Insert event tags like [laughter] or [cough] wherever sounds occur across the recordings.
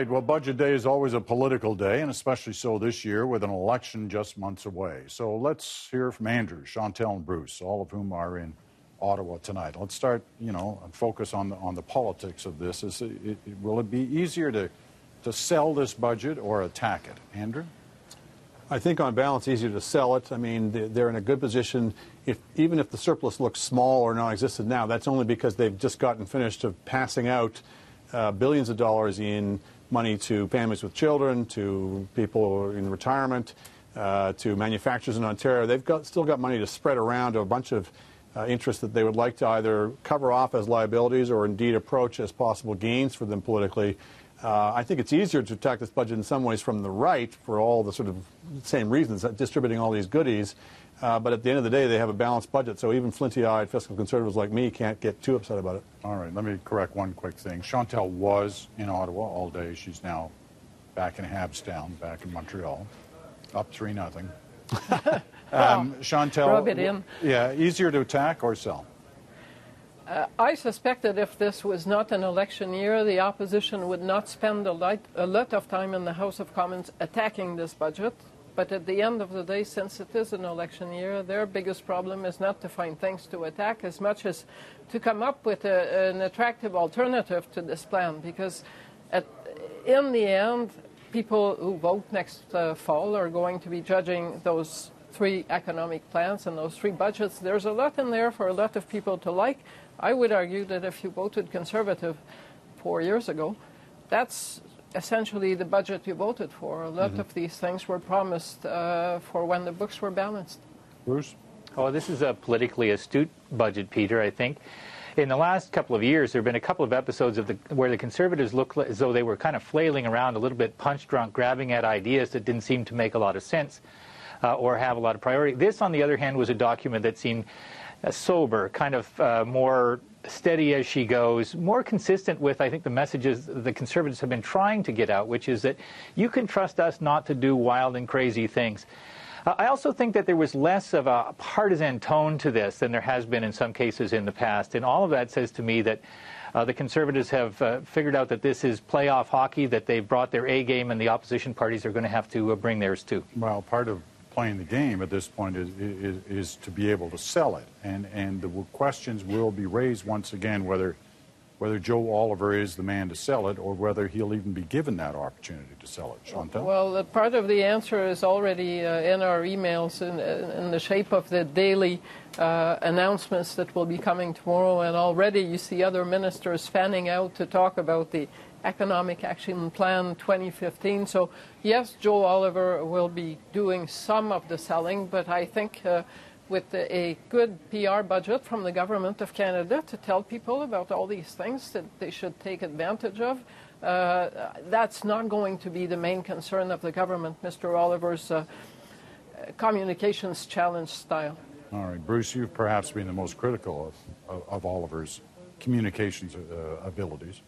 right. Well, Budget Day is always a political day, and especially so this year with an election just months away. So let's hear from Andrew, Chantal, and Bruce, all of whom are in Ottawa tonight. Let's start, you know, and focus on the, on the politics of this. Is it, it, will it be easier to, to sell this budget or attack it? Andrew? I think on balance, easier to sell it. I mean, they're in a good position. If, even if the surplus looks small or non-existent now, that's only because they've just gotten finished of passing out uh, billions of dollars in money to families with children, to people in retirement, uh, to manufacturers in Ontario. They've got, still got money to spread around to a bunch of uh, interests that they would like to either cover off as liabilities or indeed approach as possible gains for them politically. Uh, I think it's easier to attack this budget in some ways from the right for all the sort of same reasons, that distributing all these goodies. Uh, but at the end of the day, they have a balanced budget, so even flinty-eyed fiscal conservatives like me can't get too upset about it. All right, let me correct one quick thing. Chantal was in Ottawa all day. She's now back in Habstown, back in Montreal, up three nothing. [laughs] um, Chantal, rub it in. Yeah, easier to attack or sell. Uh, I suspect that if this was not an election year, the opposition would not spend a, light, a lot of time in the House of Commons attacking this budget. But at the end of the day, since it is an election year, their biggest problem is not to find things to attack as much as to come up with a, an attractive alternative to this plan. Because at, in the end, people who vote next uh, fall are going to be judging those three economic plans and those three budgets. There's a lot in there for a lot of people to like. I would argue that if you voted Conservative four years ago, that's essentially the budget you voted for. A lot mm-hmm. of these things were promised uh, for when the books were balanced. Bruce? Oh, this is a politically astute budget, Peter, I think. In the last couple of years, there have been a couple of episodes of the, where the Conservatives looked as though they were kind of flailing around a little bit punch drunk, grabbing at ideas that didn't seem to make a lot of sense uh, or have a lot of priority. This, on the other hand, was a document that seemed uh, sober, kind of uh, more steady as she goes, more consistent with, I think, the messages the conservatives have been trying to get out, which is that you can trust us not to do wild and crazy things. Uh, I also think that there was less of a partisan tone to this than there has been in some cases in the past. And all of that says to me that uh, the Conservatives have uh, figured out that this is playoff hockey, that they've brought their A game, and the opposition parties are going to have to uh, bring theirs too. Well, part of playing the game at this point is, is, is, to be able to sell it. And, and the questions will be raised once again whether, whether Joe Oliver is the man to sell it or whether he'll even be given that opportunity to sell it. Chantal? Well, part of the answer is already uh, in our emails in, in, the shape of the daily uh, announcements that will be coming tomorrow. And already you see other ministers fanning out to talk about the Economic Action Plan 2015. So, yes, Joe Oliver will be doing some of the selling, but I think uh, with a good PR budget from the Government of Canada to tell people about all these things that they should take advantage of, uh, that's not going to be the main concern of the government, Mr. Oliver's uh, communications challenge style. All right, Bruce, you've perhaps been the most critical of, of, of Oliver's communications uh, abilities.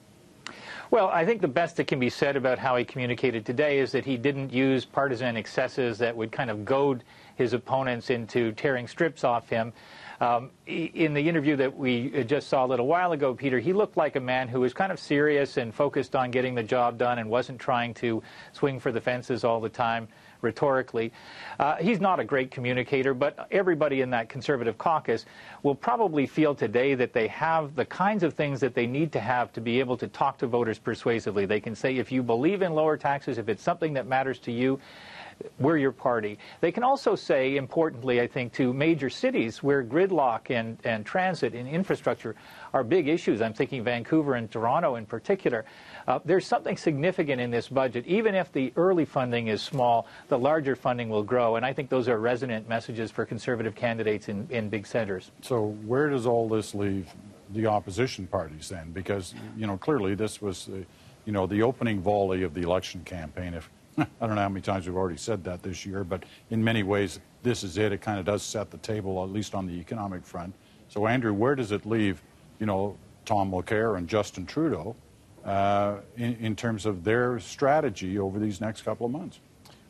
Well, I think the best that can be said about how he communicated today is that he didn't use partisan excesses that would kind of goad his opponents into tearing strips off him. Um, in the interview that we just saw a little while ago, Peter, he looked like a man who was kind of serious and focused on getting the job done and wasn't trying to swing for the fences all the time rhetorically. Uh, he's not a great communicator, but everybody in that conservative caucus will probably feel today that they have the kinds of things that they need to have to be able to talk to voters persuasively. They can say, if you believe in lower taxes, if it's something that matters to you, we're your party. They can also say, importantly, I think, to major cities where gridlock and, and transit and infrastructure are big issues. I'm thinking Vancouver and Toronto in particular. Uh, there's something significant in this budget. Even if the early funding is small, the larger funding will grow. And I think those are resonant messages for conservative candidates in, in big centers. So where does all this leave the opposition parties then? Because, you know, clearly this was, the, you know, the opening volley of the election campaign. If I don't know how many times we've already said that this year, but in many ways, this is it. It kind of does set the table, at least on the economic front. So, Andrew, where does it leave, you know, Tom Mulcair and Justin Trudeau uh, in, in, terms of their strategy over these next couple of months?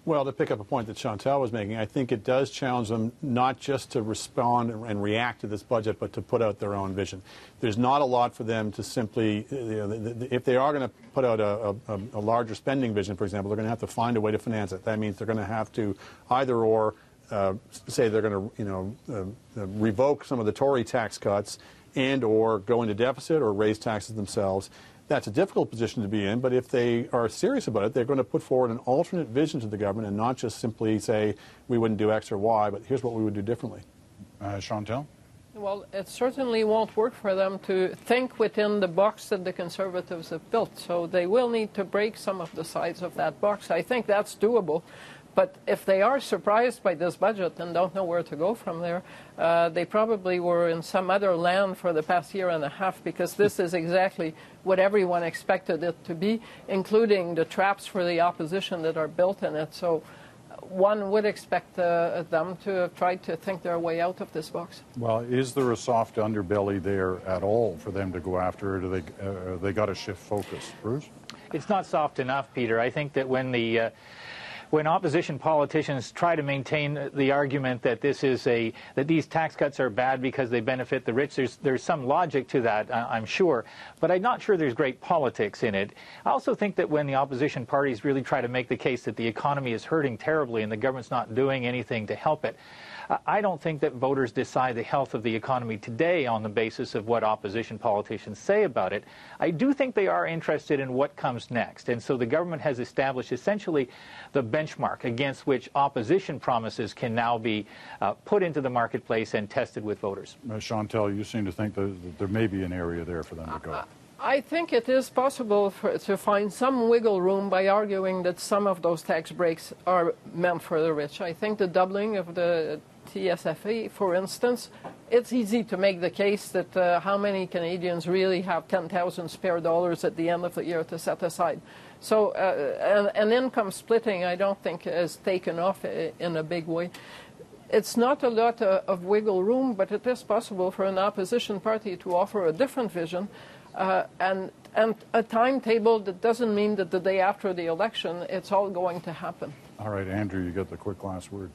Well, to pick up a point that Chantal was making, I think it does challenge them not just to respond and react to this budget, but to put out their own vision. There's not a lot for them to simply, you know, if they are going to put out a, a, a larger spending vision, for example, they're going to have to find a way to finance it. That means they're going to have to either or uh, say they're going to, you know, uh, uh, revoke some of the Tory tax cuts and or go into deficit or raise taxes themselves. That's a difficult position to be in, but if they are serious about it, they're going to put forward an alternate vision to the government and not just simply say, we wouldn't do X or Y, but here's what we would do differently. Uh, Chantal? Well, it certainly won't work for them to think within the box that the Conservatives have built. So they will need to break some of the sides of that box. I think that's doable. But if they are surprised by this budget and don't know where to go from there, uh, they probably were in some other land for the past year and a half because this is exactly what everyone expected it to be, including the traps for the opposition that are built in it. So uh, one would expect uh, them to have tried to think their way out of this box. Well, is there a soft underbelly there at all for them to go after, or do they, uh, they got to shift focus? Bruce? It's not soft enough, Peter. I think that when the uh, when opposition politicians try to maintain the argument that this is a that these tax cuts are bad because they benefit the rich, there's there's some logic to that, I'm sure, but I'm not sure there's great politics in it. I also think that when the opposition parties really try to make the case that the economy is hurting terribly and the government's not doing anything to help it, I don't think that voters decide the health of the economy today on the basis of what opposition politicians say about it. I do think they are interested in what comes next. And so the government has established essentially the benchmark against which opposition promises can now be uh, put into the marketplace and tested with voters. Uh, Chantal, you seem to think that, that there may be an area there for them to go. I think it is possible for, to find some wiggle room by arguing that some of those tax breaks are meant for the rich. I think the doubling of the TFSA, for instance, it's easy to make the case that uh, how many Canadians really have 10,000 spare dollars at the end of the year to set aside. So uh, an, an, income splitting, I don't think, has taken off in a big way. It's not a lot uh, of wiggle room, but it is possible for an opposition party to offer a different vision uh, and, and a timetable that doesn't mean that the day after the election it's all going to happen. All right, Andrew, you get the quick last word.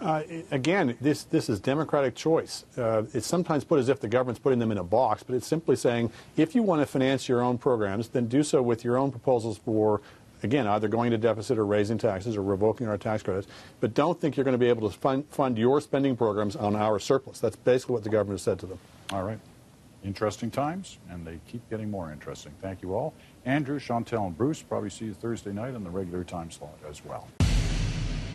Uh, again, this, this is democratic choice. Uh, it's sometimes put as if the government's putting them in a box, but it's simply saying if you want to finance your own programs, then do so with your own proposals for, again, either going to deficit or raising taxes or revoking our tax credits. But don't think you're going to be able to fund, fund your spending programs on our surplus. That's basically what the government has said to them. All right. Interesting times, and they keep getting more interesting. Thank you all. Andrew, Chantal, and Bruce, probably see you Thursday night in the regular time slot as well.